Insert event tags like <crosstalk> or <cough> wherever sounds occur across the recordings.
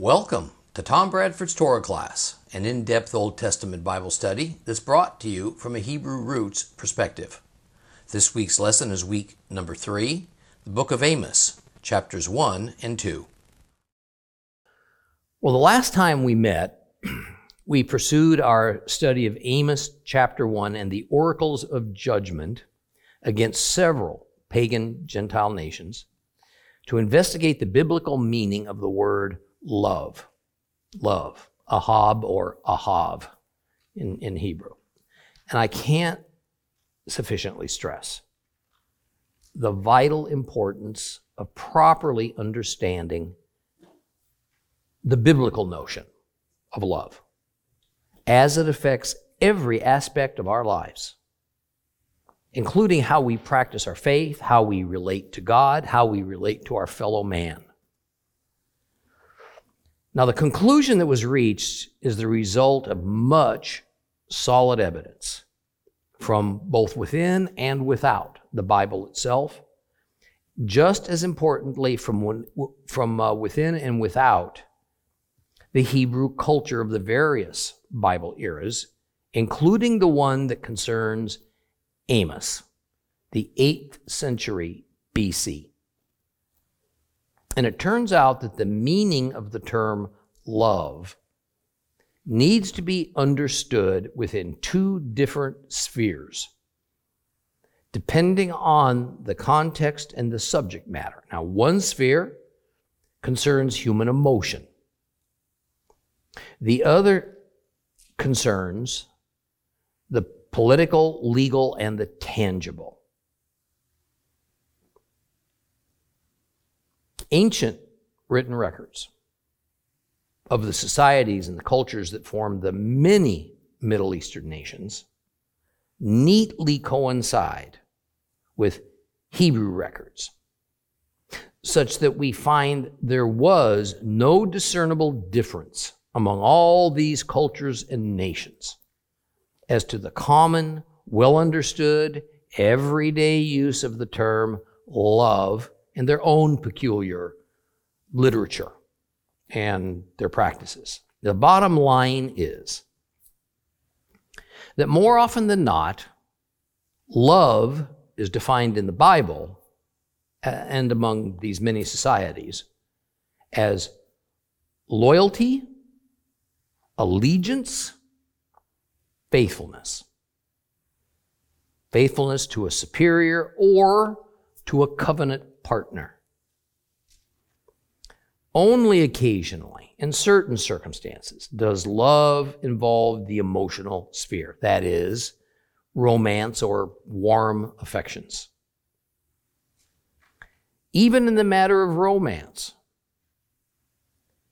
Welcome to Tom Bradford's Torah class, an in depth Old Testament Bible study that's brought to you from a Hebrew roots perspective. This week's lesson is week number three, the book of Amos, chapters 1 and 2. Well, the last time we met, <clears throat> we pursued our study of Amos chapter 1 and the oracles of judgment against several pagan Gentile nations to investigate the biblical meaning of the word love. Love, ahab or ahav in, in Hebrew. And I can't sufficiently stress the vital importance of properly understanding the biblical notion of love as it affects every aspect of our lives including how we practice our faith, how we relate to God, how we relate to our fellow man. Now, the conclusion that was reached is the result of much solid evidence from both within and without the Bible itself. Just as importantly, from, from uh, within and without the Hebrew culture of the various Bible eras, including the one that concerns Amos, the 8th century BC. And it turns out that the meaning of the term love needs to be understood within two different spheres, depending on the context and the subject matter. Now, one sphere concerns human emotion, the other concerns the political, legal, and the tangible. Ancient written records of the societies and the cultures that formed the many Middle Eastern nations neatly coincide with Hebrew records, such that we find there was no discernible difference among all these cultures and nations as to the common, well understood, everyday use of the term love in their own peculiar literature and their practices. The bottom line is that more often than not, love is defined in the Bible uh, and among these many societies as loyalty, allegiance, faithfulness. Faithfulness to a superior or to a covenant partner. Only occasionally, in certain circumstances, does love involve the emotional sphere, that is, romance or warm affections. Even in the matter of romance,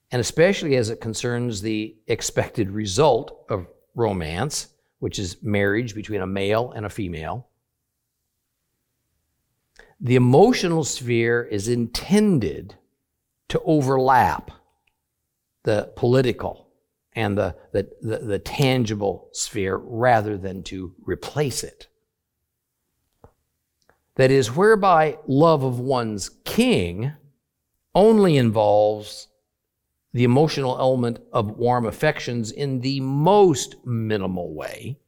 and especially as it concerns the expected result of romance, which is marriage between a male and a female. The emotional sphere is intended to overlap the political and the, the, the, the, tangible sphere rather than to replace it. That is, whereby love of one's king only involves the emotional element of warm affections in the most minimal way.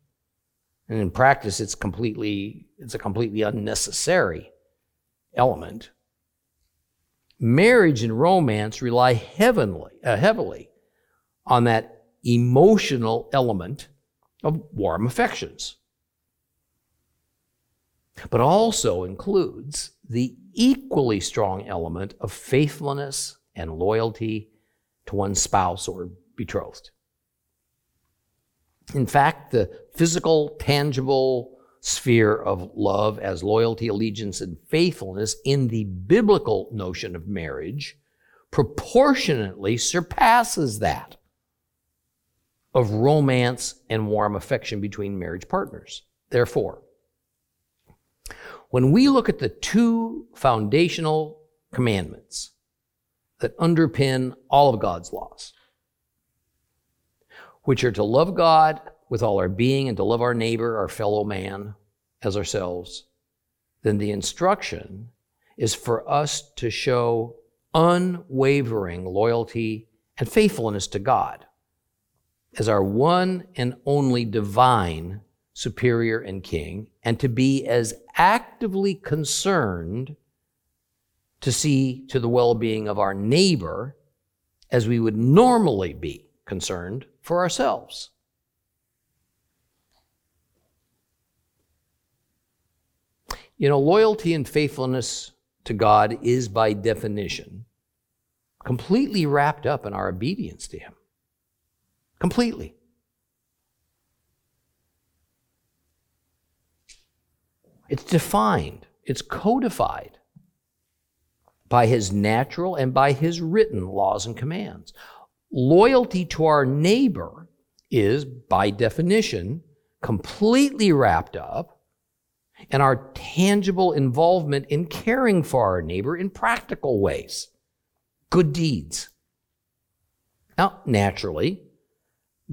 And in practice, it's completely, it's a completely unnecessary element. Marriage and romance rely heavenly, uh, heavily on that emotional element of warm affections, but also includes the equally strong element of faithfulness and loyalty to one's spouse or betrothed. In fact, the physical, tangible sphere of love as loyalty, allegiance, and faithfulness in the biblical notion of marriage proportionately surpasses that of romance and warm affection between marriage partners. Therefore, when we look at the two foundational commandments that underpin all of God's laws, which are to love God with all our being and to love our neighbor, our fellow man, as ourselves, then the instruction is for us to show unwavering loyalty and faithfulness to God as our one and only divine superior and king, and to be as actively concerned to see to the well being of our neighbor as we would normally be concerned for ourselves. You know, loyalty and faithfulness to God is by definition completely wrapped up in our obedience to Him. Completely. It's defined, it's codified by His natural and by His written laws and commands. Loyalty to our neighbor is, by definition, completely wrapped up in our tangible involvement in caring for our neighbor in practical ways, good deeds. Now, naturally,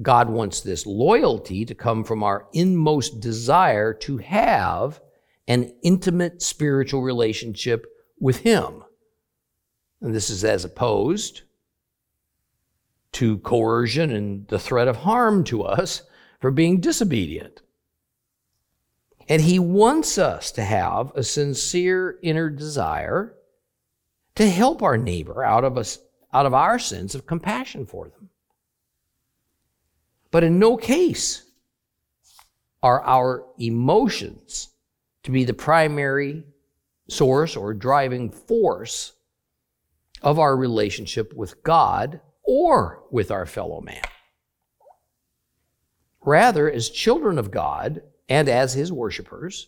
God wants this loyalty to come from our inmost desire to have an intimate spiritual relationship with Him. And this is as opposed to coercion and the threat of harm to us for being disobedient. And He wants us to have a sincere inner desire to help our neighbor out of, us, out of our sense of compassion for them. But in no case are our emotions to be the primary source or driving force of our relationship with God or with our fellow man. Rather, as children of God and as his worshipers,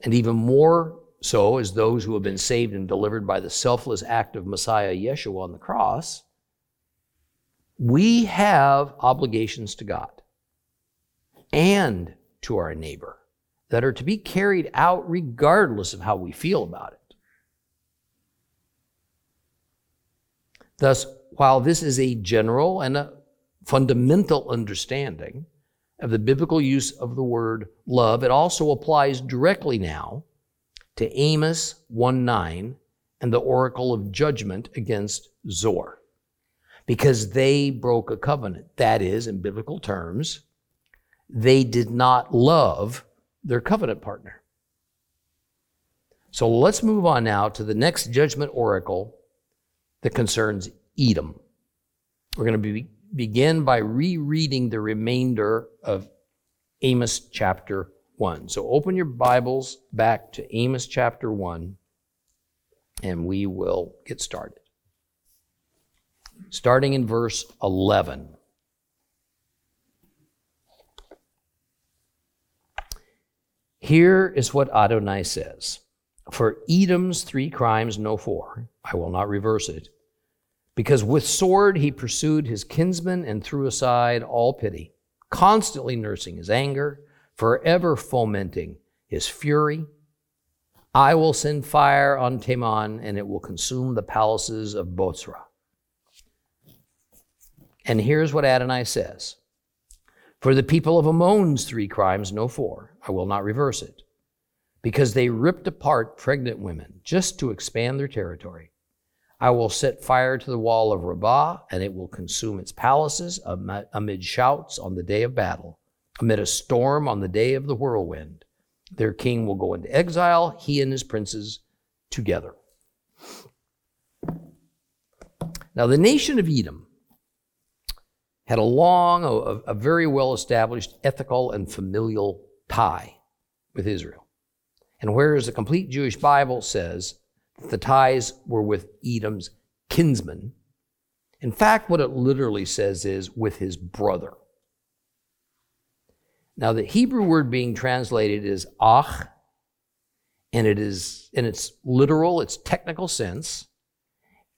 and even more so as those who have been saved and delivered by the selfless act of Messiah Yeshua on the cross, we have obligations to God and to our neighbor that are to be carried out regardless of how we feel about it. Thus, while this is a general and a fundamental understanding of the biblical use of the word love, it also applies directly now to Amos 1 9 and the oracle of judgment against Zor, because they broke a covenant. That is, in biblical terms, they did not love their covenant partner. So let's move on now to the next judgment oracle that concerns Edom. We're going to be, begin by rereading the remainder of Amos chapter 1. So open your Bibles back to Amos chapter 1, and we will get started starting in verse 11. Here is what Adonai says For Edom's three crimes, no four, I will not reverse it. Because with sword he pursued his kinsmen and threw aside all pity, constantly nursing his anger, forever fomenting his fury. I will send fire on Teman, and it will consume the palaces of Bozrah. And here's what Adonai says For the people of Ammon's three crimes, no four, I will not reverse it, because they ripped apart pregnant women just to expand their territory. I will set fire to the wall of Rabbah, and it will consume its palaces amid shouts on the day of battle, amid a storm on the day of the whirlwind. Their king will go into exile, he and his princes together. Now, the nation of Edom had a long, a, a very well established ethical and familial tie with Israel. And whereas the complete Jewish Bible says the ties were with Edom's kinsman, in fact, what it literally says is with his brother. Now, the Hebrew word being translated is ach, and it is in its literal, its technical sense,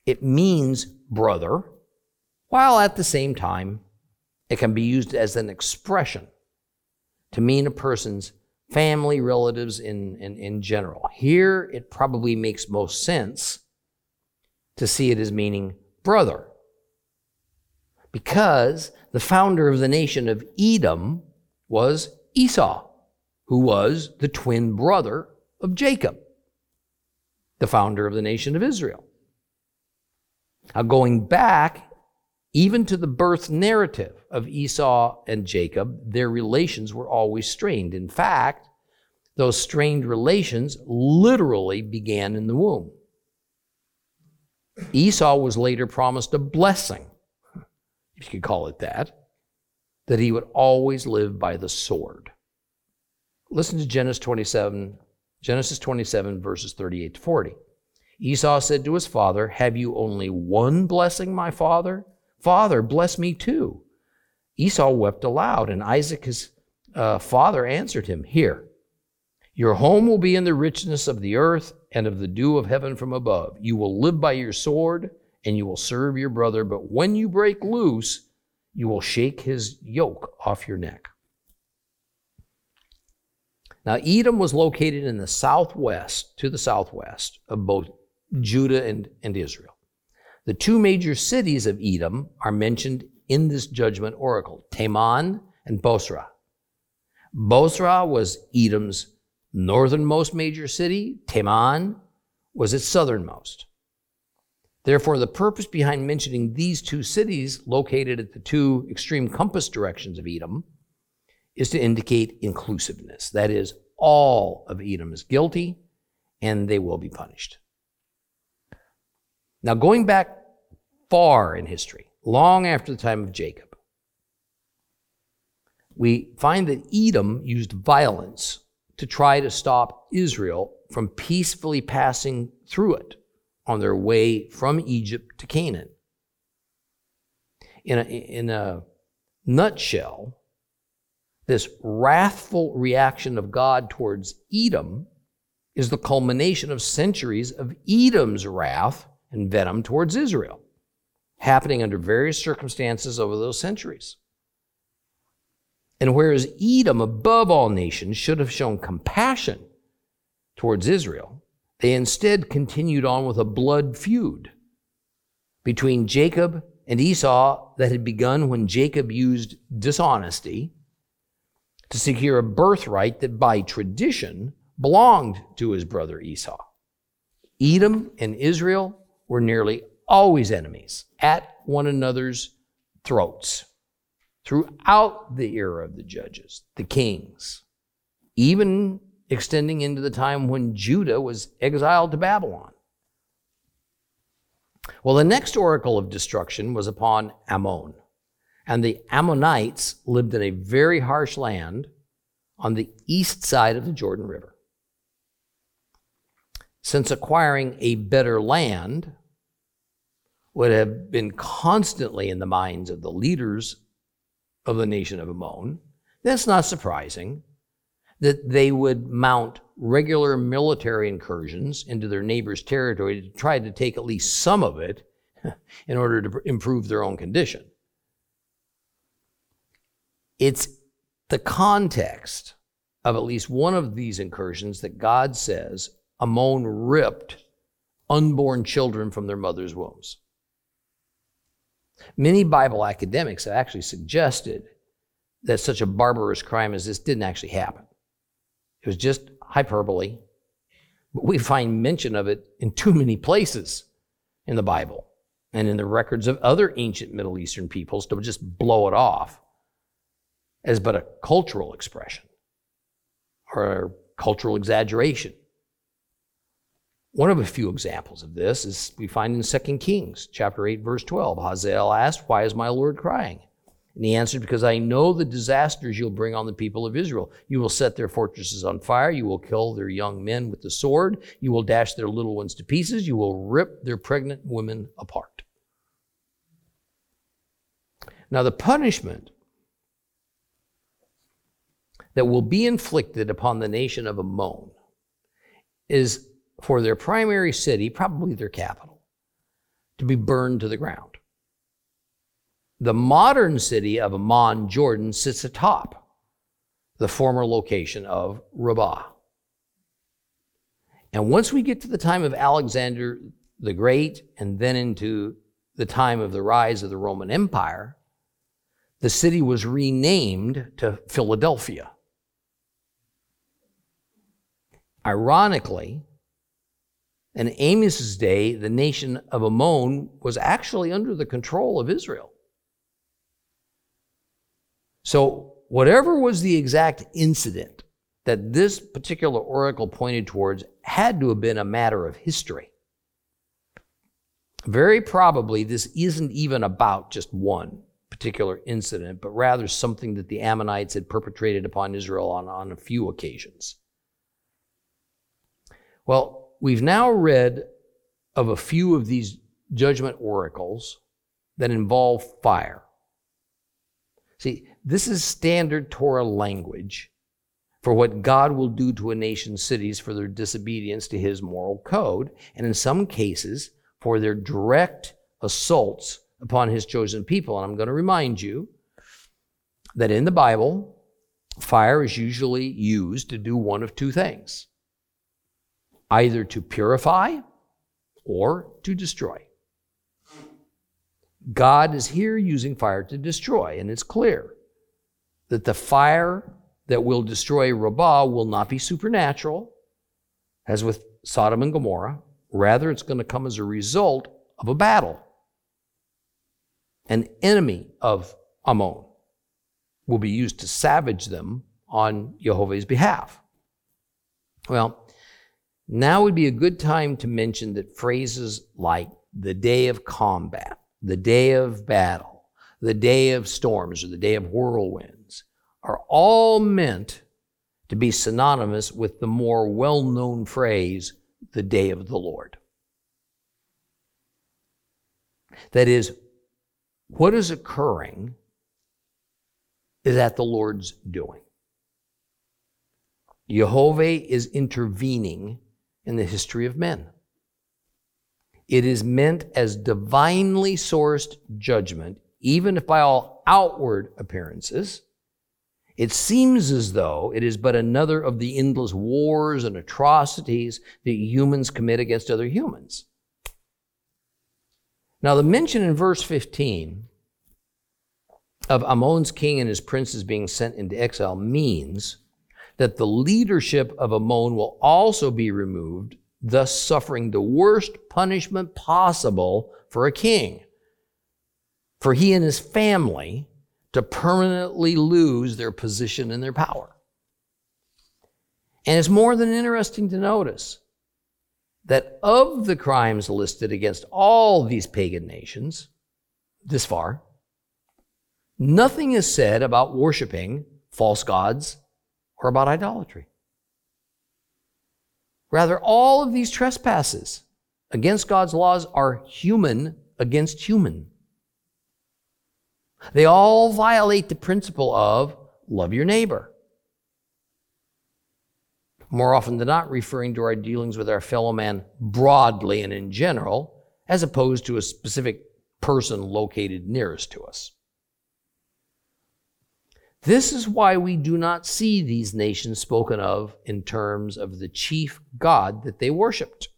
it means brother while at the same time, it can be used as an expression to mean a person's family, relatives in, in, in general. Here, it probably makes most sense to see it as meaning brother. Because the founder of the nation of Edom was Esau, who was the twin brother of Jacob, the founder of the nation of Israel. Now, going back Even to the birth narrative of Esau and Jacob, their relations were always strained. In fact, those strained relations literally began in the womb. Esau was later promised a blessing, if you could call it that, that he would always live by the sword. Listen to Genesis 27, Genesis 27, verses 38 to 40. Esau said to his father, Have you only one blessing, my father? Father, bless me too. Esau wept aloud, and Isaac, his uh, father, answered him, Here, your home will be in the richness of the earth and of the dew of heaven from above. You will live by your sword, and you will serve your brother, but when you break loose, you will shake his yoke off your neck. Now, Edom was located in the southwest, to the southwest of both Judah and, and Israel. The two major cities of Edom are mentioned in this judgment oracle Teman and Bozrah. Bozrah was Edom's northernmost major city, Teman was its southernmost. Therefore, the purpose behind mentioning these two cities located at the two extreme compass directions of Edom is to indicate inclusiveness. That is, all of Edom is guilty and they will be punished. Now, going back far in history, long after the time of Jacob, we find that Edom used violence to try to stop Israel from peacefully passing through it on their way from Egypt to Canaan. In a, in a nutshell, this wrathful reaction of God towards Edom is the culmination of centuries of Edom's wrath and venom towards Israel, happening under various circumstances over those centuries. And whereas Edom, above all nations, should have shown compassion towards Israel, they instead continued on with a blood feud between Jacob and Esau that had begun when Jacob used dishonesty to secure a birthright that by tradition belonged to his brother Esau. Edom and Israel were nearly always enemies at one another's throats throughout the era of the judges, the kings, even extending into the time when Judah was exiled to Babylon. Well, the next oracle of destruction was upon Ammon, and the Ammonites lived in a very harsh land on the east side of the Jordan River. Since acquiring a better land would have been constantly in the minds of the leaders of the nation of Ammon, that's not surprising that they would mount regular military incursions into their neighbor's territory to try to take at least some of it <laughs> in order to improve their own condition. It's the context of at least one of these incursions that God says Ammon ripped unborn children from their mother's wombs. Many Bible academics have actually suggested that such a barbarous crime as this didn't actually happen. It was just hyperbole, but we find mention of it in too many places in the Bible and in the records of other ancient Middle Eastern peoples to just blow it off as but a cultural expression or a cultural exaggeration. One of a few examples of this is we find in 2 Kings chapter 8 verse 12. Hazael asked, "Why is my Lord crying?" And he answered, Because I know the disasters you'll bring on the people of Israel. You will set their fortresses on fire. You will kill their young men with the sword. You will dash their little ones to pieces. You will rip their pregnant women apart. Now, the punishment that will be inflicted upon the nation of Ammon is for their primary city, probably their capital, to be burned to the ground. The modern city of Amman, Jordan, sits atop the former location of Rabbah. And once we get to the time of Alexander the Great and then into the time of the rise of the Roman Empire, the city was renamed to Philadelphia. Ironically, in Amos's day, the nation of Ammon was actually under the control of Israel So, whatever was the exact incident that this particular oracle pointed towards had to have been a matter of history. Very probably, this isn't even about just one particular incident, but rather something that the Ammonites had perpetrated upon Israel on, on a few occasions. Well, we've now read of a few of these judgment oracles that involve fire. See, this is standard Torah language for what God will do to a nation's cities for their disobedience to his moral code, and in some cases, for their direct assaults upon his chosen people. And I'm going to remind you that in the Bible, fire is usually used to do one of two things either to purify or to destroy. God is here using fire to destroy, and it's clear that the fire that will destroy Rabbah will not be supernatural, as with Sodom and Gomorrah. Rather, it's going to come as a result of a battle. An enemy of Ammon will be used to savage them on Jehovah's behalf. Well, now would be a good time to mention that phrases like the day of combat, the day of battle, the day of storms, or the day of whirlwinds are all meant to be synonymous with the more well known phrase, the day of the Lord. That is, what is occurring is at the Lord's doing. Jehovah is intervening in the history of men. It is meant as divinely sourced judgment, even if by all outward appearances, it seems as though it is but another of the endless wars and atrocities that humans commit against other humans. Now, the mention in verse 15 of Ammon's king and his princes being sent into exile means that the leadership of Ammon will also be removed, thus suffering the worst punishment possible for a king. For he and his family to permanently lose their position and their power. And it's more than interesting to notice that of the crimes listed against all these pagan nations, this far, nothing is said about worshiping false gods or about idolatry. Rather, all of these trespasses against God's laws are human against human. They all violate the principle of love your neighbor. More often than not, referring to our dealings with our fellow man broadly and in general, as opposed to a specific person located nearest to us. This is why we do not see these nations spoken of in terms of the chief god that they worshiped.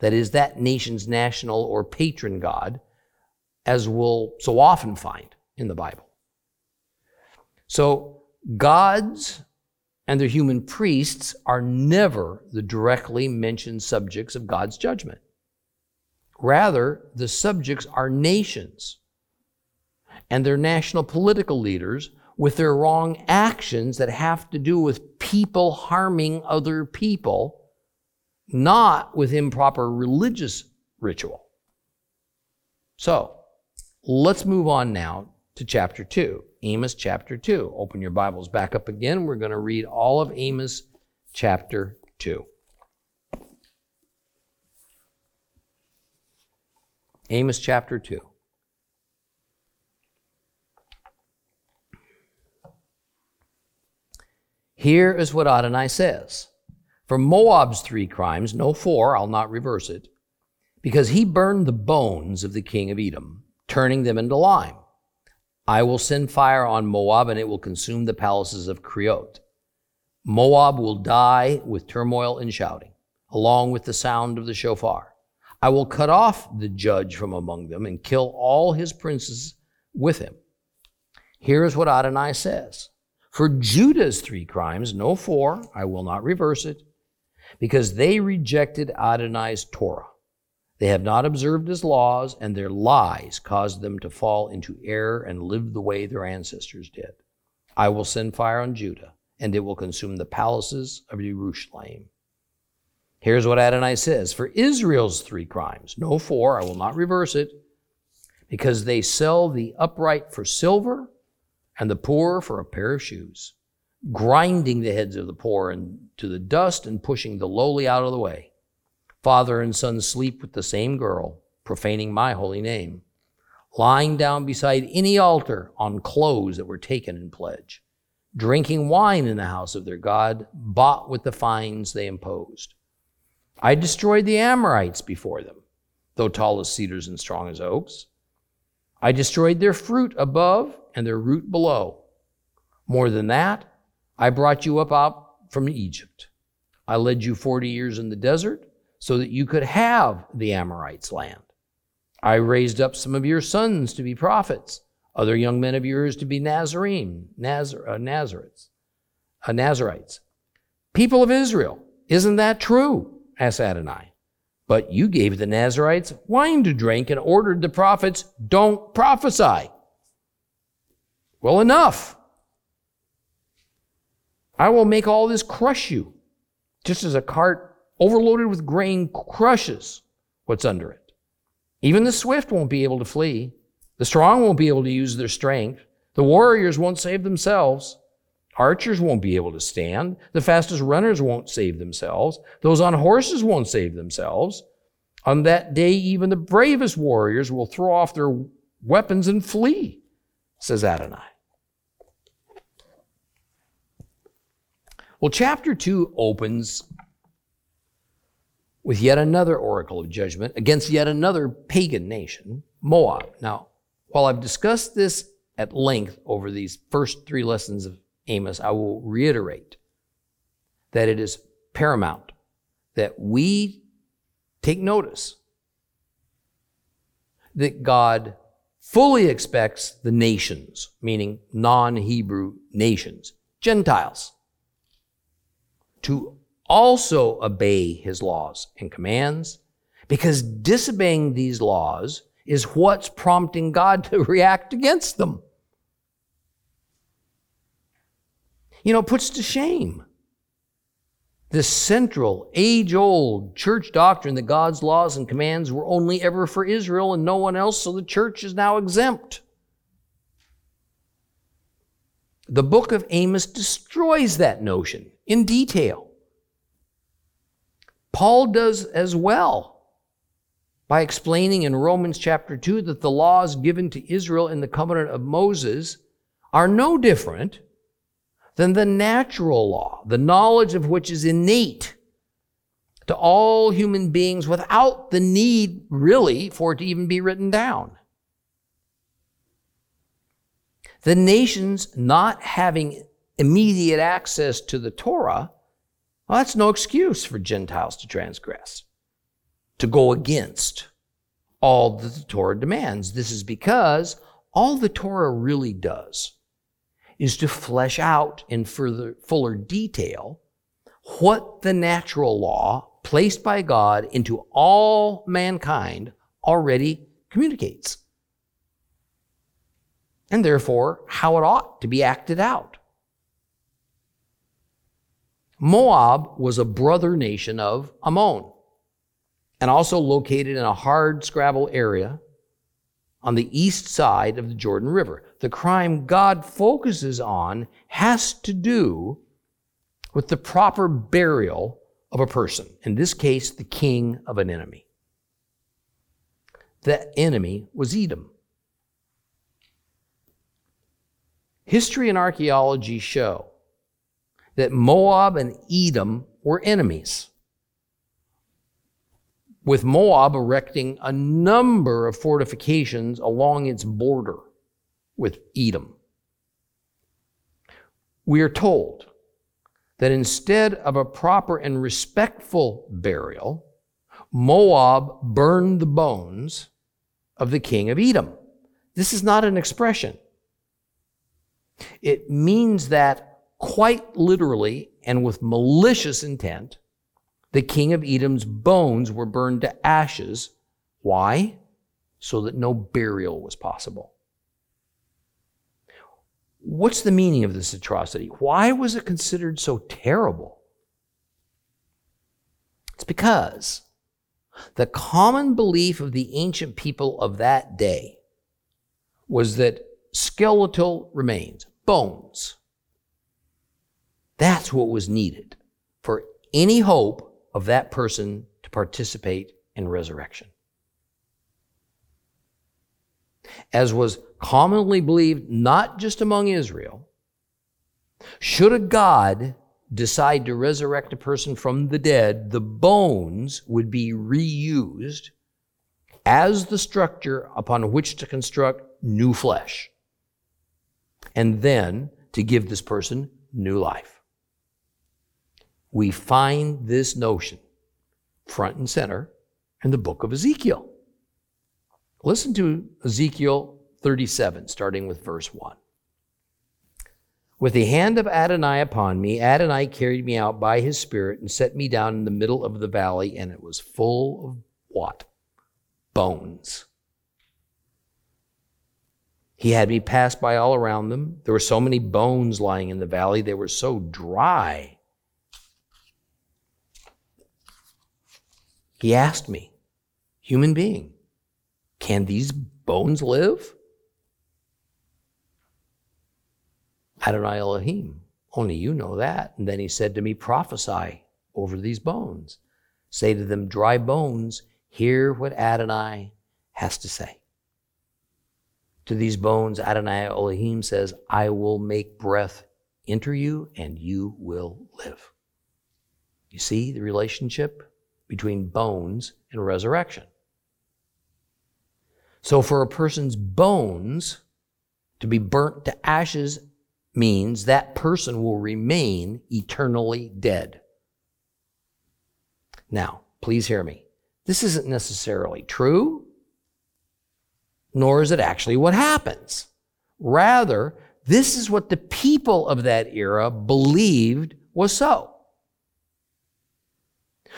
That is, that nation's national or patron god, as we'll so often find in the Bible. So, gods and their human priests are never the directly mentioned subjects of God's judgment. Rather, the subjects are nations and their national political leaders with their wrong actions that have to do with people harming other people, not with improper religious ritual. So, Let's move on now to chapter 2, Amos chapter 2. Open your Bibles back up again. We're going to read all of Amos chapter 2. Amos chapter 2. Here is what Adonai says For Moab's three crimes, no four, I'll not reverse it, because he burned the bones of the king of Edom turning them into lime. I will send fire on Moab, and it will consume the palaces of Creot. Moab will die with turmoil and shouting, along with the sound of the shofar. I will cut off the judge from among them and kill all his princes with him. Here is what Adonai says For Judah's three crimes, no four, I will not reverse it, because they rejected Adonai's Torah. They have not observed his laws, and their lies caused them to fall into error and live the way their ancestors did. I will send fire on Judah, and it will consume the palaces of Jerusalem. Here's what Adonai says For Israel's three crimes, no four, I will not reverse it, because they sell the upright for silver and the poor for a pair of shoes, grinding the heads of the poor into the dust and pushing the lowly out of the way. Father and son sleep with the same girl, profaning my holy name, lying down beside any altar on clothes that were taken in pledge, drinking wine in the house of their God, bought with the fines they imposed. I destroyed the Amorites before them, though tall as cedars and strong as oaks. I destroyed their fruit above and their root below. More than that, I brought you up out from Egypt. I led you 40 years in the desert so that you could have the Amorites' land. I raised up some of your sons to be prophets, other young men of yours to be Nazarene, Nazar, uh, Nazarites, uh, Nazarites. People of Israel, isn't that true? asked Adonai. But you gave the Nazarites wine to drink and ordered the prophets, don't prophesy. Well, enough. I will make all this crush you, just as a cart overloaded with grain crushes what's under it. Even the swift won't be able to flee. The strong won't be able to use their strength. The warriors won't save themselves. Archers won't be able to stand. The fastest runners won't save themselves. Those on horses won't save themselves. On that day, even the bravest warriors will throw off their weapons and flee, says Adonai. Well, chapter 2 opens with yet another oracle of judgment against yet another pagan nation, Moab. Now, while I've discussed this at length over these first three lessons of Amos, I will reiterate that it is paramount that we take notice that God fully expects the nations, meaning non Hebrew nations, Gentiles, to also obey his laws and commands because disobeying these laws is what's prompting God <laughs> to react against them. You know, puts to shame this central, age old church doctrine that God's laws and commands were only ever for Israel and no one else, so the church is now exempt. The book of Amos destroys that notion in detail. Paul does as well by explaining in Romans chapter 2 that the laws given to Israel in the covenant of Moses are no different than the natural law, the knowledge of which is innate to all human beings without the need really for it to even be written down. The nations not having immediate access to the Torah well, that's no excuse for Gentiles to transgress, to go against all that the Torah demands. This is because all the Torah really does is to flesh out in further, fuller detail what the natural law placed by God into all mankind already communicates. And therefore, how it ought to be acted out. Moab was a brother nation of Ammon and also located in a hard scrabble area on the east side of the Jordan River. The crime God focuses on has to do with the proper burial of a person, in this case, the king of an enemy. That enemy was Edom. History and archaeology show that Moab and Edom were enemies, with Moab erecting a number of fortifications along its border with Edom. We are told that instead of a proper and respectful burial, Moab burned the bones of the king of Edom. This is not an expression. It means that quite literally and with malicious intent, the king of Edom's bones were burned to ashes. Why? So that no burial was possible. What's the meaning of this atrocity? Why was it considered so terrible? It's because the common belief of the ancient people of that day was that skeletal remains, bones, that's what was needed for any hope of that person to participate in resurrection. As was commonly believed, not just among Israel, should a God decide to resurrect a person from the dead, the bones would be reused as the structure upon which to construct new flesh, and then to give this person new life. We find this notion front and center in the book of Ezekiel. Listen to Ezekiel 37, starting with verse 1. With the hand of Adonai upon me, Adonai carried me out by his spirit and set me down in the middle of the valley, and it was full of what? Bones. He had me pass by all around them. There were so many bones lying in the valley, they were so dry. He asked me, Human being, can these bones live? Adonai Elohim, only you know that. And then he said to me, Prophesy over these bones. Say to them, Dry bones, hear what Adonai has to say. To these bones, Adonai Elohim says, I will make breath enter you and you will live. You see the relationship between bones and resurrection. So, for a person's bones to be burnt to ashes means that person will remain eternally dead. Now, please hear me. This isn't necessarily true, nor is it actually what happens. Rather, this is what the people of that era believed was so.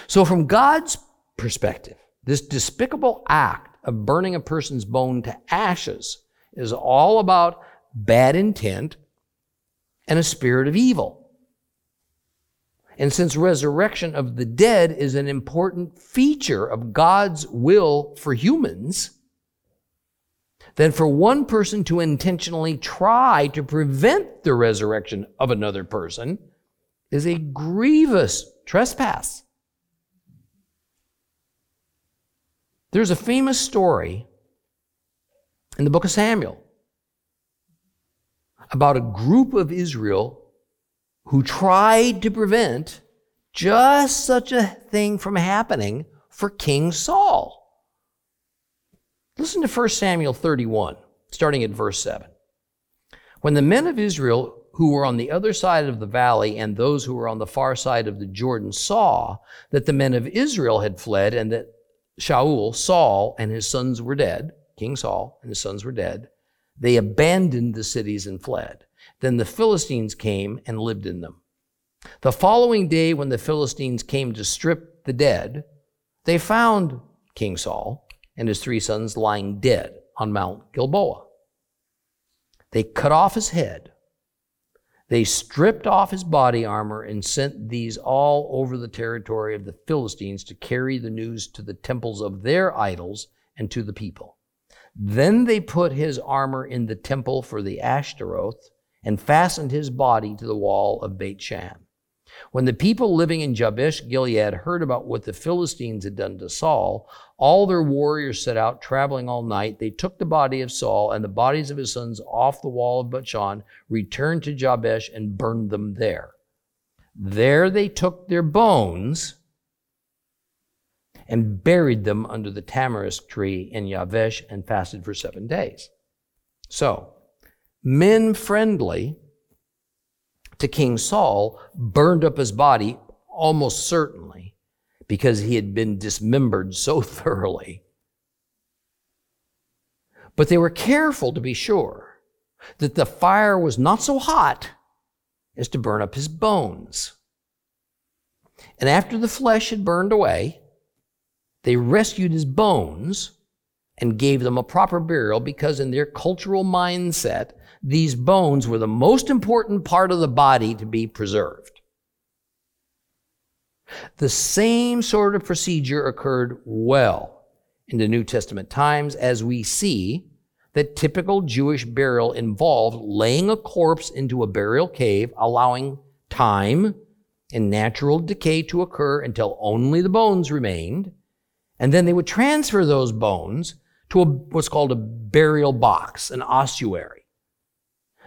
So, from God's perspective, this despicable act of burning a person's bone to ashes is all about bad intent and a spirit of evil. And since resurrection of the dead is an important feature of God's will for humans, then for one person to intentionally try to prevent the resurrection of another person is a grievous trespass. There's a famous story in the book of Samuel about a group of Israel who tried to prevent just such a thing from happening for King Saul. Listen to 1 Samuel 31, starting at verse 7. When the men of Israel who were on the other side of the valley and those who were on the far side of the Jordan saw that the men of Israel had fled and that Shaul, Saul, and his sons were dead, King Saul and his sons were dead, they abandoned the cities and fled. Then the Philistines came and lived in them. The following day, when the Philistines came to strip the dead, they found King Saul and his three sons lying dead on Mount Gilboa. They cut off his head. They stripped off his body armor and sent these all over the territory of the Philistines to carry the news to the temples of their idols and to the people. Then they put his armor in the temple for the Ashtaroth and fastened his body to the wall of Beit Shan. When the people living in Jabesh Gilead heard about what the Philistines had done to Saul, all their warriors set out, traveling all night. They took the body of Saul and the bodies of his sons off the wall of Bethshan, returned to Jabesh, and burned them there. There they took their bones and buried them under the tamarisk tree in Yavesh and fasted for seven days. So, men friendly to King Saul burned up his body almost certainly because he had been dismembered <laughs> so thoroughly. But they were careful to be sure that the fire was not so hot as to burn up his bones. And after the flesh had burned away, they rescued his bones and gave them a proper burial because in their cultural mindset, these bones were the most important part of the body to be preserved. The same sort of procedure occurred well in the New Testament times as we see that typical Jewish burial involved laying a corpse into a burial cave, allowing time and natural decay to occur until only the bones remained. And then they would transfer those bones to a, what's called a burial box, an ossuary,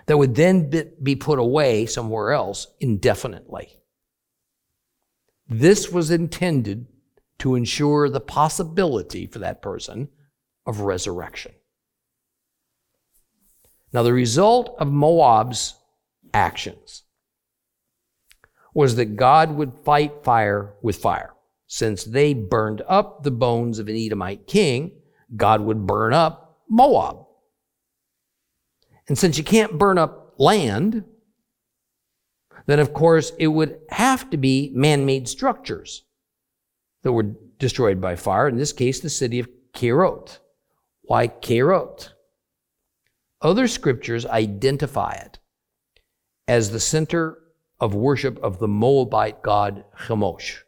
that would then be put away somewhere else indefinitely. This was intended to ensure the possibility for that person of resurrection. Now, the result of Moab's actions was that God would fight fire with fire. Since they burned up the bones of an Edomite king, God would burn up Moab. And since you can't burn up land, then of course it would have to be man made structures that were destroyed by fire. In this case, the city of Kerioth. Why Kerioth? Other scriptures identify it as the center of worship of the Moabite god Chemosh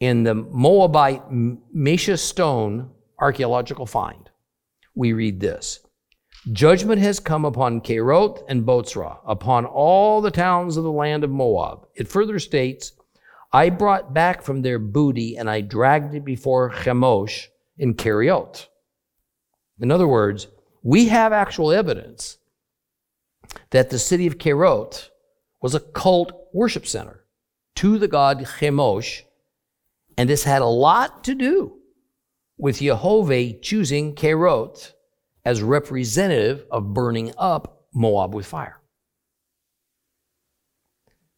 in the Moabite Mesha stone archaeological find, we read this Judgment has come upon Kerioth and Bozrah, upon all the towns of the land of Moab. It further states, I brought back from their booty and I dragged it before Chemosh in Kerioth. In other words, we have actual evidence that the city of Kerioth was a cult worship center to the god Chemosh and this had a lot to do with Jehovah choosing Kerioth as representative of burning up Moab with fire.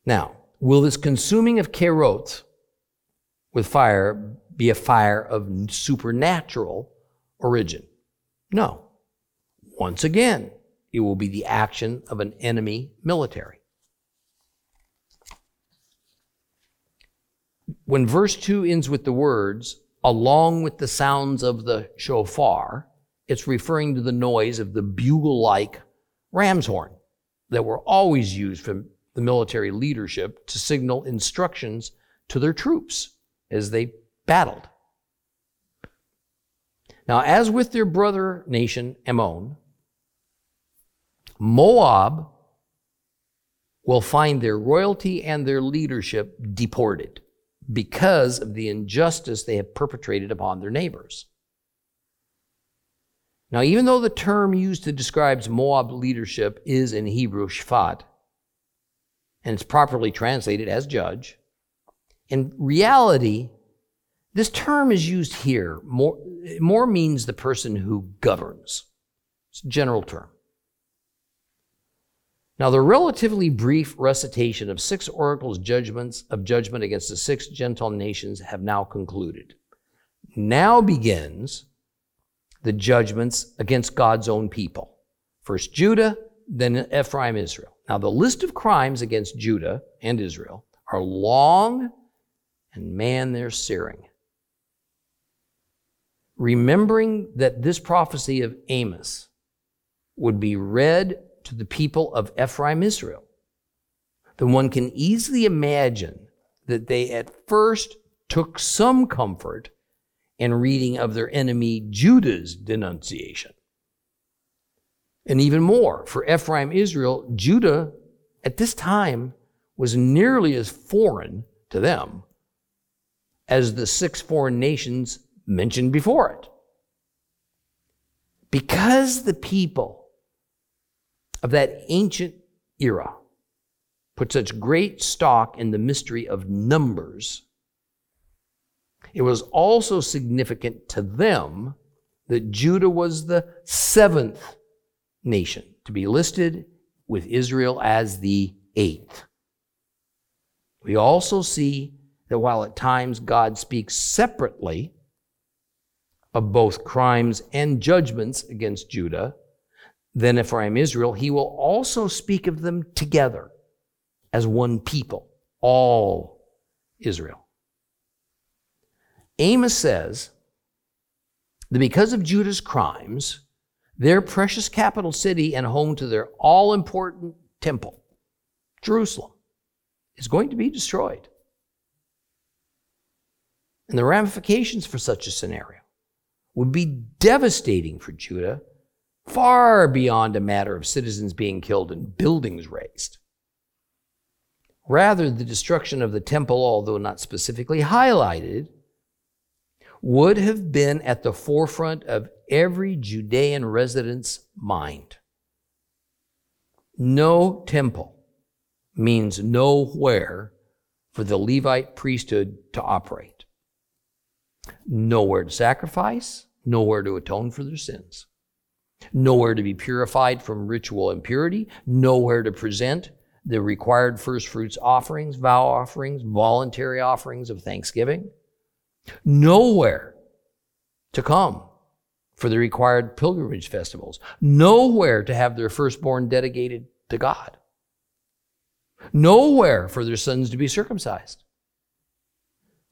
Now, will this consuming of Kerioth with fire be a fire of supernatural origin? No. Once again, it will be the action of an enemy military. When verse 2 ends with the words, along with the sounds of the shofar, it's referring to the noise of the bugle like ram's horn that were always used from the military leadership to signal instructions to their troops as they battled. Now, as with their brother nation, Ammon, Moab will find their royalty and their leadership deported because of the injustice they have perpetrated upon their neighbors. Now, even though the term used to describe Moab leadership is in Hebrew shfat, and it's properly translated as judge, in reality, this term is used here more, more means the person who governs. It's a general term. Now, the relatively brief recitation of six oracles' judgments of judgment against the six Gentile nations have now concluded. Now begins the judgments against God's own people. First Judah, then Ephraim, Israel. Now, the list of crimes against Judah and Israel are long, and man, they're searing. Remembering that this prophecy of Amos would be read to the people of Ephraim Israel, then one can easily imagine that they at first took some comfort in reading of their enemy Judah's denunciation. And even more, for Ephraim Israel, Judah at this time was nearly as foreign to them as the six foreign nations mentioned before it. Because the people of that ancient era put such great stock in the mystery of numbers, it was also significant to them that Judah was the seventh nation to be listed with Israel as the eighth. We also see that while at times God speaks separately of both crimes and judgments against Judah, then Ephraim Israel, he will also speak of them together as one people, all Israel. Amos says that because of Judah's crimes, their precious capital city and home to their all important temple, Jerusalem, is going to be destroyed. And the ramifications for such a scenario would be devastating for Judah, far beyond a matter of citizens being killed and buildings razed. Rather, the destruction of the temple, although not specifically highlighted, would have been at the forefront of every Judean resident's mind. No temple means nowhere for the Levite priesthood to operate. Nowhere to sacrifice, nowhere to atone for their sins, nowhere to be purified from ritual impurity, nowhere to present the required first fruits offerings, vow offerings, voluntary offerings of thanksgiving. Nowhere to come for the required pilgrimage festivals. Nowhere to have their firstborn dedicated to God. Nowhere for their sons to be circumcised.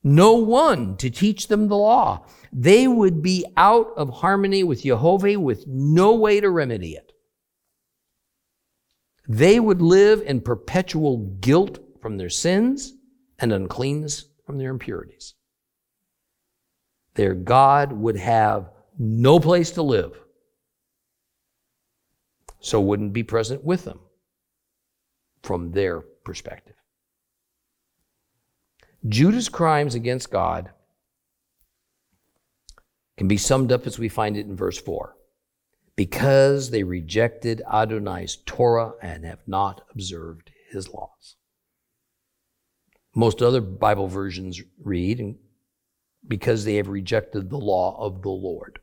No one to teach them the law. They would be out of harmony with Jehovah with no way to remedy it. They would live in perpetual guilt from their sins and uncleanness from their impurities. Their God would have no place to live, so wouldn't be present with them from their perspective. Judah's crimes against God can be summed up as we find it in verse 4 because they rejected Adonai's Torah and have not observed his laws. Most other Bible versions read, because they have rejected the law of the Lord.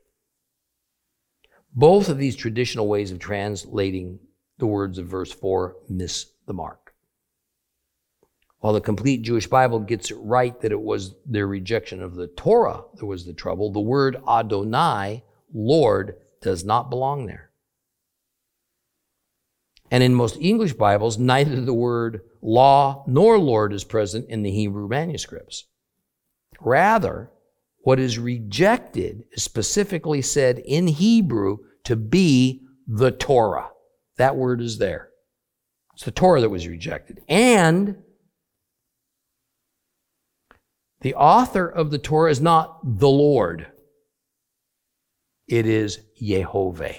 Both of these traditional ways of translating the words of verse 4 miss the mark. While the complete Jewish Bible gets it right that it was their rejection of the Torah that was the trouble, the word Adonai, Lord, does not belong there. And in most English Bibles, neither the word law nor Lord is present in the Hebrew manuscripts. Rather, what is rejected is specifically said in Hebrew to be the Torah. That word is there. It's the Torah that was rejected. And the author of the Torah is not the Lord. It is Yehovah.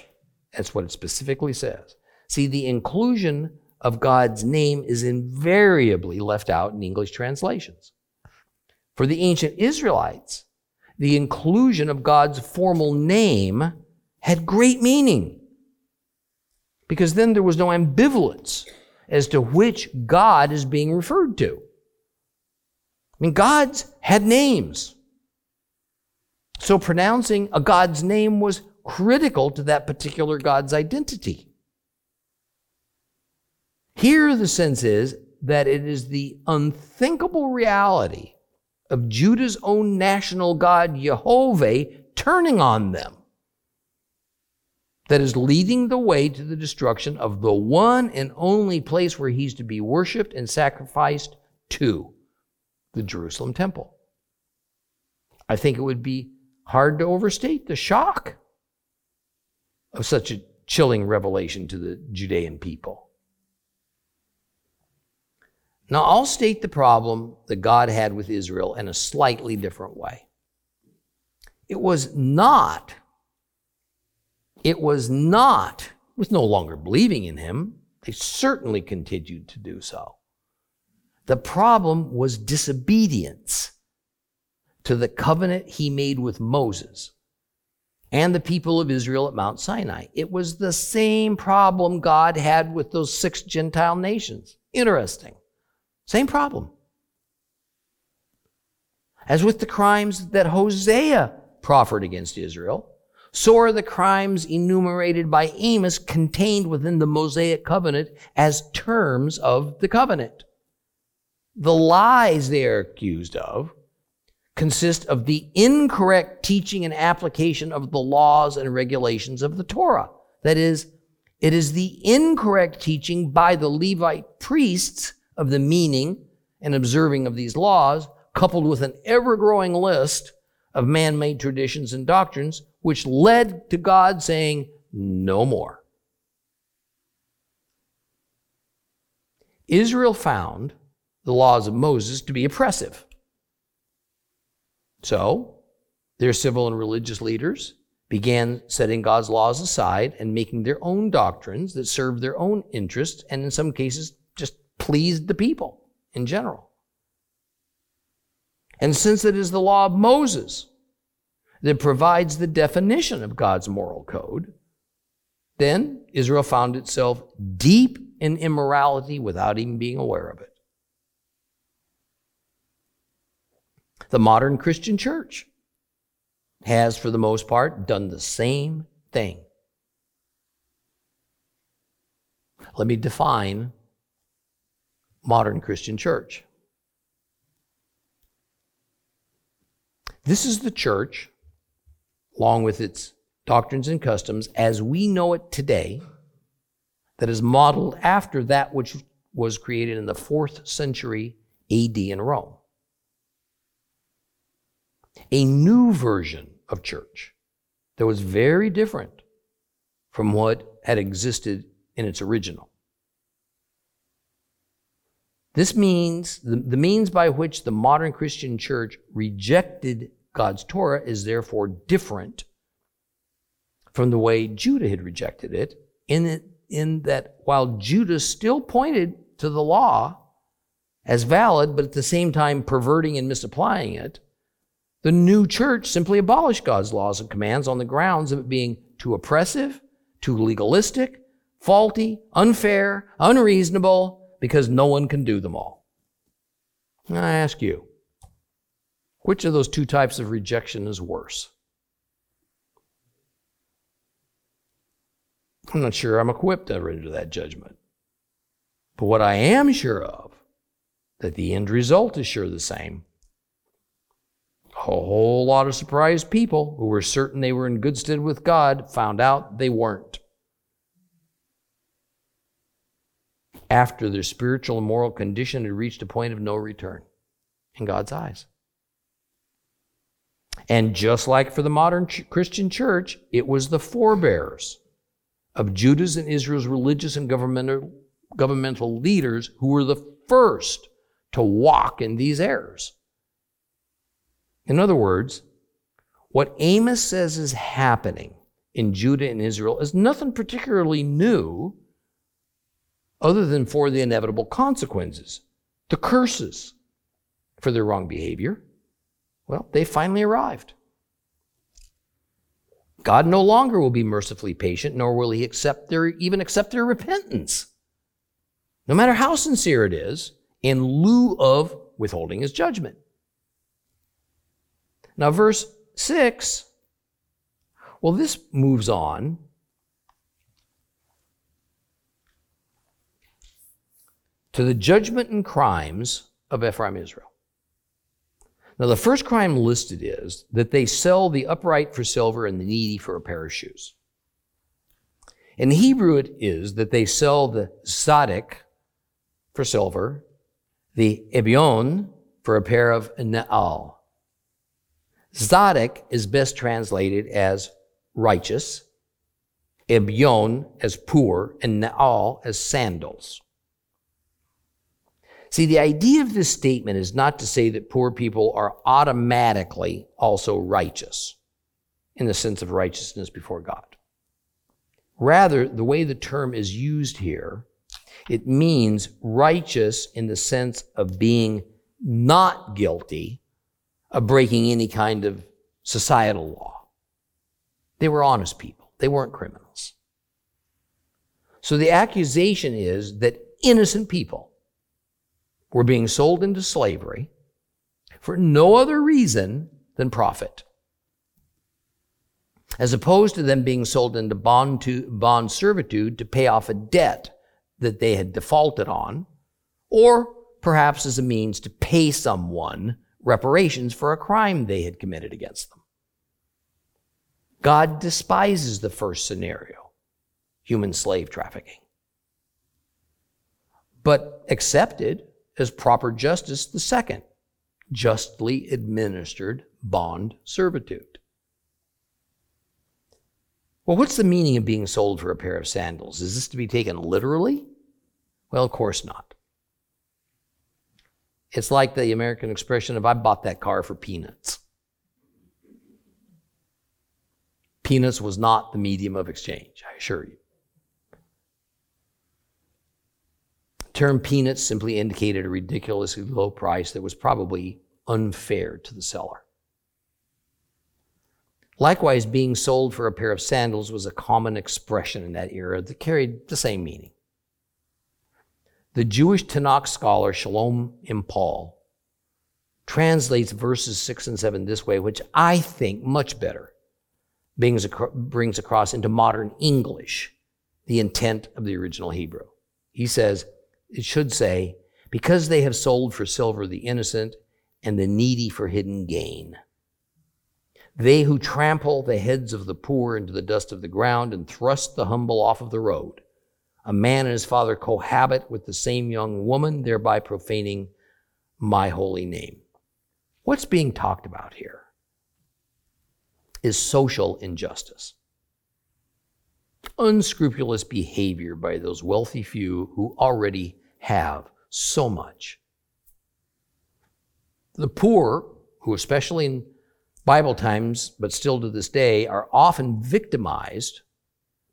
That's what it specifically says. See, the inclusion of God's name is invariably left out in English translations. For the ancient Israelites, the inclusion of God's formal name had great meaning because then there was no ambivalence as to which God is being referred to. Mean, gods had names. So pronouncing a God's name was critical to that particular God's identity. Here, the sense is that it is the unthinkable reality of Judah's own national God, Jehovah, turning on them that is leading the way to the destruction of the one and only place where he's to be worshiped and sacrificed to the Jerusalem temple. I think it would be hard to overstate the shock of such a chilling revelation to the Judean people. Now, I'll state the problem that God had with Israel in a slightly different way. It was not, it was not, it was no longer believing in him. They certainly continued to do so. The problem was disobedience to the covenant he made with Moses and the people of Israel at Mount Sinai. It was the same problem God had with those six Gentile nations. Interesting. Same problem. As with the crimes that Hosea proffered against Israel, so are the crimes enumerated by Amos contained within the Mosaic covenant as terms of the covenant. The lies they are accused of consist of the incorrect teaching and application of the laws and regulations of the Torah. That is, it is the incorrect teaching by the Levite priests of the meaning and observing of these laws, coupled with an ever growing list of man made traditions and doctrines, which led to God saying, no more. Israel found the laws of Moses to be oppressive. So, their civil and religious leaders began setting God's laws aside and making their own doctrines that served their own interests and, in some cases, just pleased the people in general. And since it is the law of Moses that provides the definition of God's moral code, then Israel found itself deep in immorality without even being aware of it. The modern Christian church has, for the most part, done the same thing. Let me define modern Christian church. This is the church, along with its doctrines and customs, as we know it today, that is modeled after that which was created in the fourth century AD in Rome. A new version of church that was very different from what had existed in its original. This means the, the means by which the modern Christian church rejected God's Torah is therefore different from the way Judah had rejected it, in, it, in that while Judah still pointed to the law as valid, but at the same time perverting and misapplying it, the new church simply abolished God's laws and commands on the grounds of it being too oppressive, too legalistic, faulty, unfair, unreasonable, because no one can do them all. I ask you, which of those two types of rejection is worse? I'm not sure I'm equipped to render that judgment. But what I am sure of, that the end result is sure the same. A whole lot of surprised people who were certain they were in good stead with God found out they weren't. After their spiritual and moral condition had reached a point of no return in God's eyes. And just like for the modern ch- Christian church, it was the forebears of Judah's and Israel's religious and governmental, governmental leaders who were the first to walk in these errors. In other words, what Amos says is happening in Judah and Israel is nothing particularly new other than for the inevitable consequences, the curses for their wrong behavior. Well, they finally arrived. God no longer will be mercifully patient, nor will he accept their, even accept their repentance, no matter how sincere it is, in lieu of withholding his judgment. Now, verse 6, well, this moves on to the judgment and crimes of Ephraim Israel. Now, the first crime listed is that they sell the upright for silver and the needy for a pair of shoes. In Hebrew, it is that they sell the tzaddik for silver, the ebion for a pair of naal. Tzaddik is best translated as righteous, ebion as poor, and naal as sandals. See, the idea of this statement is not to say that poor people are automatically also righteous in the sense of righteousness before God. Rather, the way the term is used here, it means righteous in the sense of being not guilty of breaking any kind of societal law. They were honest people. They weren't criminals. So the accusation is that innocent people were being sold into slavery for no other reason than profit. As opposed to them being sold into bond, to, bond servitude to pay off a debt that they had defaulted on, or perhaps as a means to pay someone reparations for a crime they had committed against them. God despises the first scenario, human slave trafficking, but accepted as proper justice the second, justly administered bond servitude. Well, what's the meaning of being sold for a pair of sandals? Is this to be taken literally? Well, of course not. It's like the American expression of I bought that car for peanuts. Peanuts was not the medium of exchange, I assure you. The term peanuts simply indicated a ridiculously low price that was probably unfair to the seller. Likewise, being sold for a pair of sandals was a common expression in that era that carried the same meaning. The Jewish Tanakh scholar Shalom M. Paul translates verses 6 and 7 this way, which I think much better brings, brings across into modern English the intent of the original Hebrew. He says, it should say, because they have sold for silver the innocent and the needy for hidden gain. They who trample the heads of the poor into the dust of the ground and thrust the humble off of the road. A man and his father cohabit with the same young woman, thereby profaning my holy name. What's being talked about here is social injustice. Unscrupulous behavior by those wealthy few who already have so much. The poor, who especially in Bible times, but still to this day, are often victimized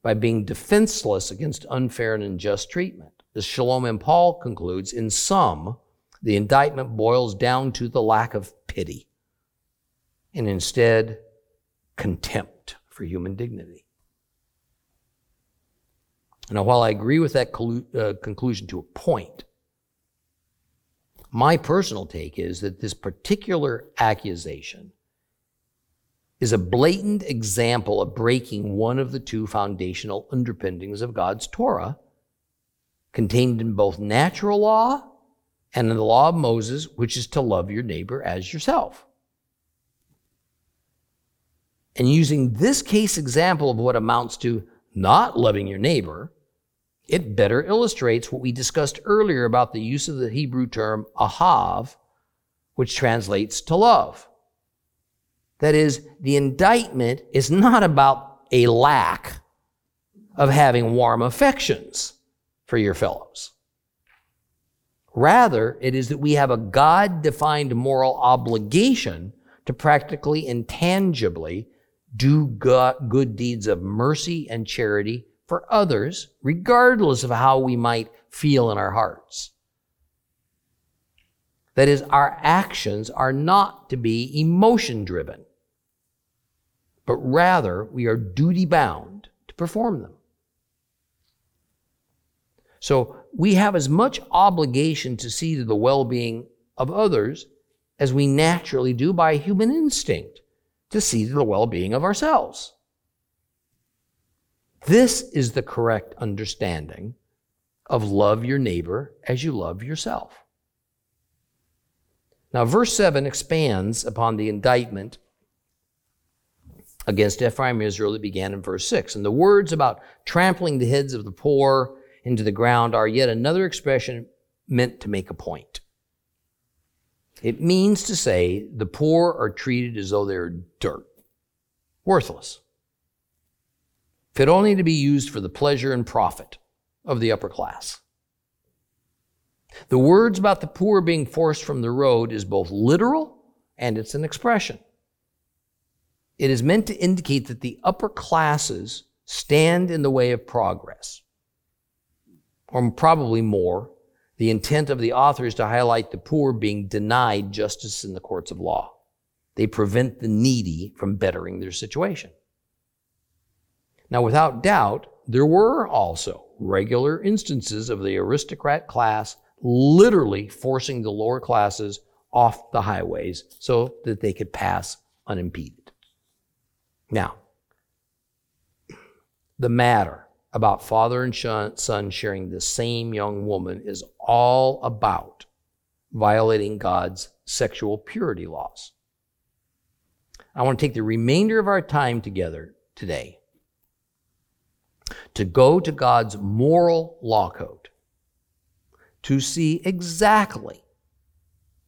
by being defenseless against unfair and unjust treatment. As Shalom M. Paul concludes, in sum, the indictment boils down to the lack of pity and instead contempt for human dignity. Now, while I agree with that uh, conclusion to a point, my personal take is that this particular accusation is a blatant example of breaking one of the two foundational underpinnings of God's Torah, contained in both natural law and in the law of Moses, which is to love your neighbor as yourself. And using this case example of what amounts to not loving your neighbor, it better illustrates what we discussed earlier about the use of the Hebrew term ahav, which translates to love. That is, the indictment is not about a lack of having warm affections for your fellows. Rather, it is that we have a God defined moral obligation to practically and tangibly do good deeds of mercy and charity for others, regardless of how we might feel in our hearts. That is, our actions are not to be emotion driven but rather we are duty bound to perform them. So we have as much obligation to see to the well being of others as we naturally do by human instinct to see to the well being of ourselves. This is the correct understanding of love your neighbor as you love yourself. Now, verse 7 expands upon the indictment against Ephraim and Israel that began in verse 6. And the words about trampling the heads of the poor into the ground are yet another expression meant to make a point. It means to say the poor are treated as though they're dirt, worthless, fit only to be used for the pleasure and profit of the upper class. The words about the poor being forced from the road is both literal and it's an expression. It is meant to indicate that the upper classes stand in the way of progress. Or probably more, the intent of the author is to highlight the poor being denied justice in the courts of law. They prevent the needy from bettering their situation. Now, without doubt, there were also regular instances of the aristocrat class literally forcing the lower classes off the highways so that they could pass unimpeded. Now, the matter about father and son sharing the same young woman is all about violating God's sexual purity laws. I want to take the remainder of our time together today to go to God's moral law code to see exactly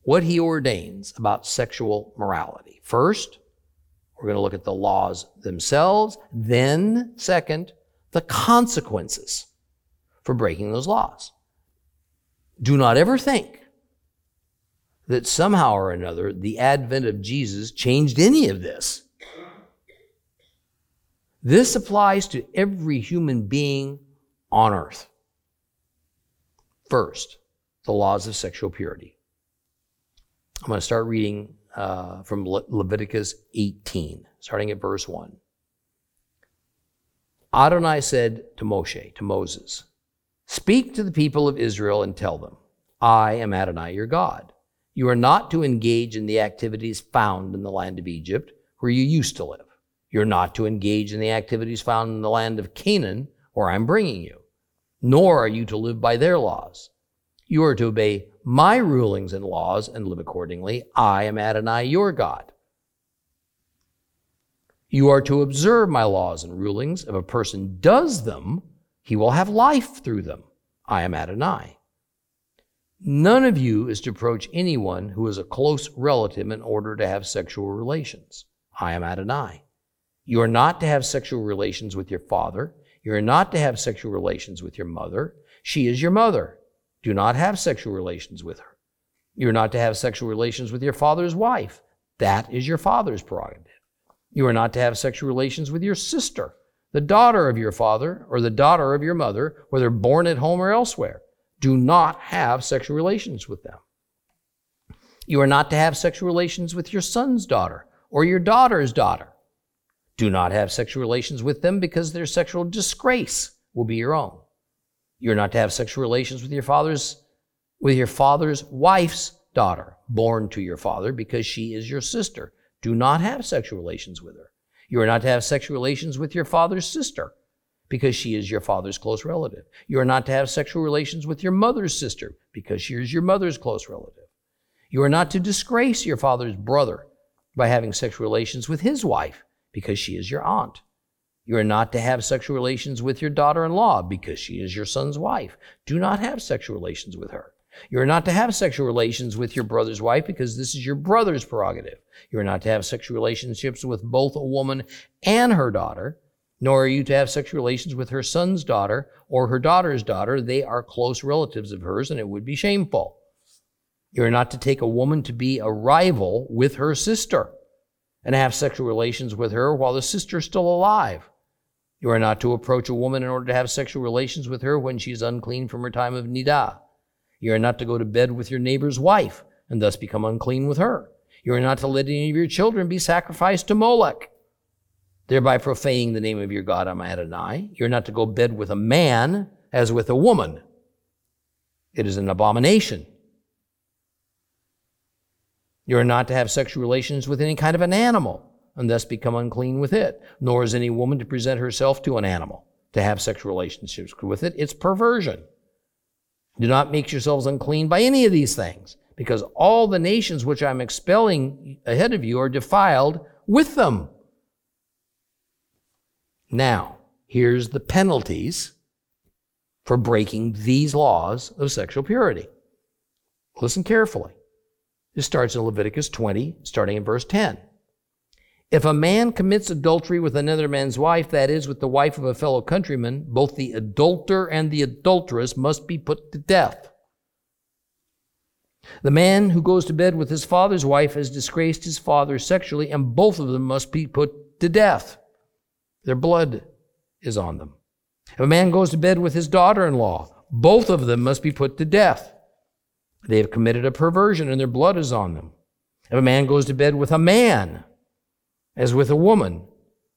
what he ordains about sexual morality. First, We're going to look at the laws themselves. Then, second, the consequences for breaking those laws. Do not ever think that somehow or another the advent of Jesus changed any of this. This applies to every human being on earth. First, the laws of sexual purity. I'm going to start reading uh, from Le- Leviticus 18, starting at verse 1. Adonai said to Moshe, to Moses, Speak to the people of Israel and tell them, I am Adonai your God. You are not to engage in the activities found in the land of Egypt, where you used to live. You're not to engage in the activities found in the land of Canaan, where I'm bringing you. Nor are you to live by their laws. You are to obey my rulings and laws and live accordingly. I am Adonai your God. You are to observe my laws and rulings. If a person does them, he will have life through them. I am Adonai. None of you is to approach anyone who is a close relative in order to have sexual relations. I am Adonai. You are not to have sexual relations with your father. You are not to have sexual relations with your mother. She is your mother. Do not have sexual relations with her. You are not to have sexual relations with your father's wife. That is your father's prerogative. You are not to have sexual relations with your sister, the daughter of your father or the daughter of your mother, whether born at home or elsewhere. Do not have sexual relations with them. You are not to have sexual relations with your son's daughter or your daughter's daughter. Do not have sexual relations with them because their sexual disgrace will be your own. You're not to have sexual relations with your father's with your father's wife's daughter, born to your father, because she is your sister. Do not have sexual relations with her. You are not to have sexual relations with your father's sister, because she is your father's close relative. You are not to have sexual relations with your mother's sister, because she is your mother's close relative. You are not to disgrace your father's brother by having sexual relations with his wife, because she is your aunt. You are not to have sexual relations with your daughter in law because she is your son's wife. Do not have sexual relations with her. You are not to have sexual relations with your brother's wife because this is your brother's prerogative. You are not to have sexual relationships with both a woman and her daughter, nor are you to have sexual relations with her son's daughter or her daughter's daughter. They are close relatives of hers and it would be shameful. You are not to take a woman to be a rival with her sister and have sexual relations with her while the sister is still alive. You are not to approach a woman in order to have sexual relations with her when she is unclean from her time of nidah. You are not to go to bed with your neighbor's wife and thus become unclean with her. You are not to let any of your children be sacrificed to Molech, thereby profaning the name of your God Adonai. You are not to go bed with a man as with a woman. It is an abomination. You are not to have sexual relations with any kind of an animal and thus become unclean with it. Nor is any woman to present herself to an animal to have sexual relationships with it. It's perversion. Do not make yourselves unclean by any of these things, because all the nations which I'm expelling ahead of you are defiled with them. Now, here's the penalties for breaking these laws of sexual purity. Listen carefully. This starts in Leviticus 20, starting in verse 10. If a man commits adultery with another man's wife, that is, with the wife of a fellow countryman, both the adulterer and the adulteress must be put to death. The man who goes to bed with his father's wife has disgraced his father sexually, and both of them must be put to death. Their blood is on them. If a man goes to bed with his daughter in law, both of them must be put to death. They have committed a perversion, and their blood is on them. If a man goes to bed with a man, as with a woman.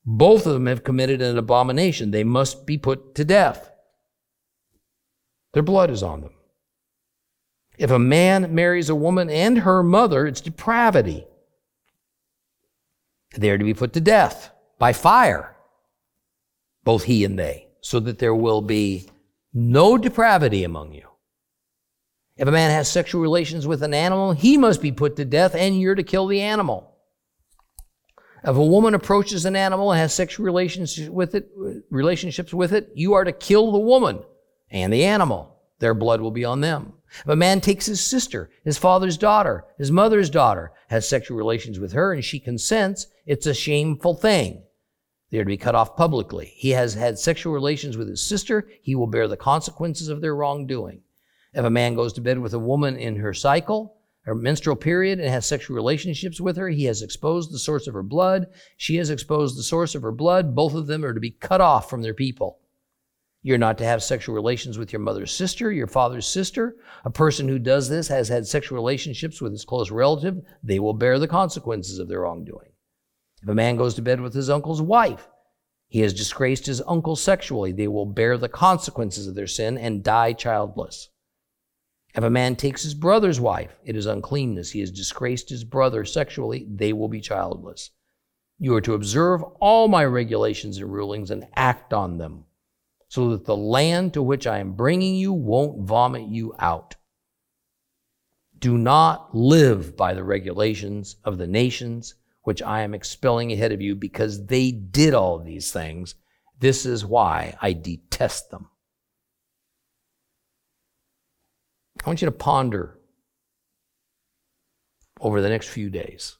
Both of them have committed an abomination. They must be put to death. Their blood is on them. If a man marries a woman and her mother, it's depravity. They are to be put to death by fire, both he and they, so that there will be no depravity among you. If a man has sexual relations with an animal, he must be put to death, and you're to kill the animal. If a woman approaches an animal and has sexual relations with it, relationships with it, you are to kill the woman and the animal. their blood will be on them. If a man takes his sister, his father's daughter, his mother's daughter, has sexual relations with her, and she consents, it's a shameful thing. They are to be cut off publicly. He has had sexual relations with his sister, he will bear the consequences of their wrongdoing. If a man goes to bed with a woman in her cycle, her menstrual period, and has sexual relationships with her, he has exposed the source of her blood. She has exposed the source of her blood. Both of them are to be cut off from their people. You're not to have sexual relations with your mother's sister, your father's sister. A person who does this has had sexual relationships with his close relative. They will bear the consequences of their wrongdoing. If a man goes to bed with his uncle's wife, he has disgraced his uncle sexually. They will bear the consequences of their sin and die childless. If a man takes his brother's wife, it is uncleanness. He has disgraced his brother sexually. They will be childless. You are to observe all my regulations and rulings and act on them so that the land to which I am bringing you won't vomit you out. Do not live by the regulations of the nations which I am expelling ahead of you because they did all these things. This is why I detest them. I want you to ponder over the next few days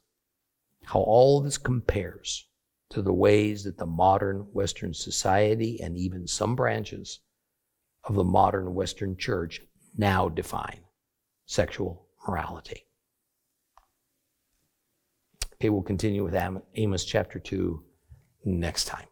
how all this compares to the ways that the modern Western society and even some branches of the modern Western church now define sexual morality. Okay, we'll continue with Amos chapter 2 next time.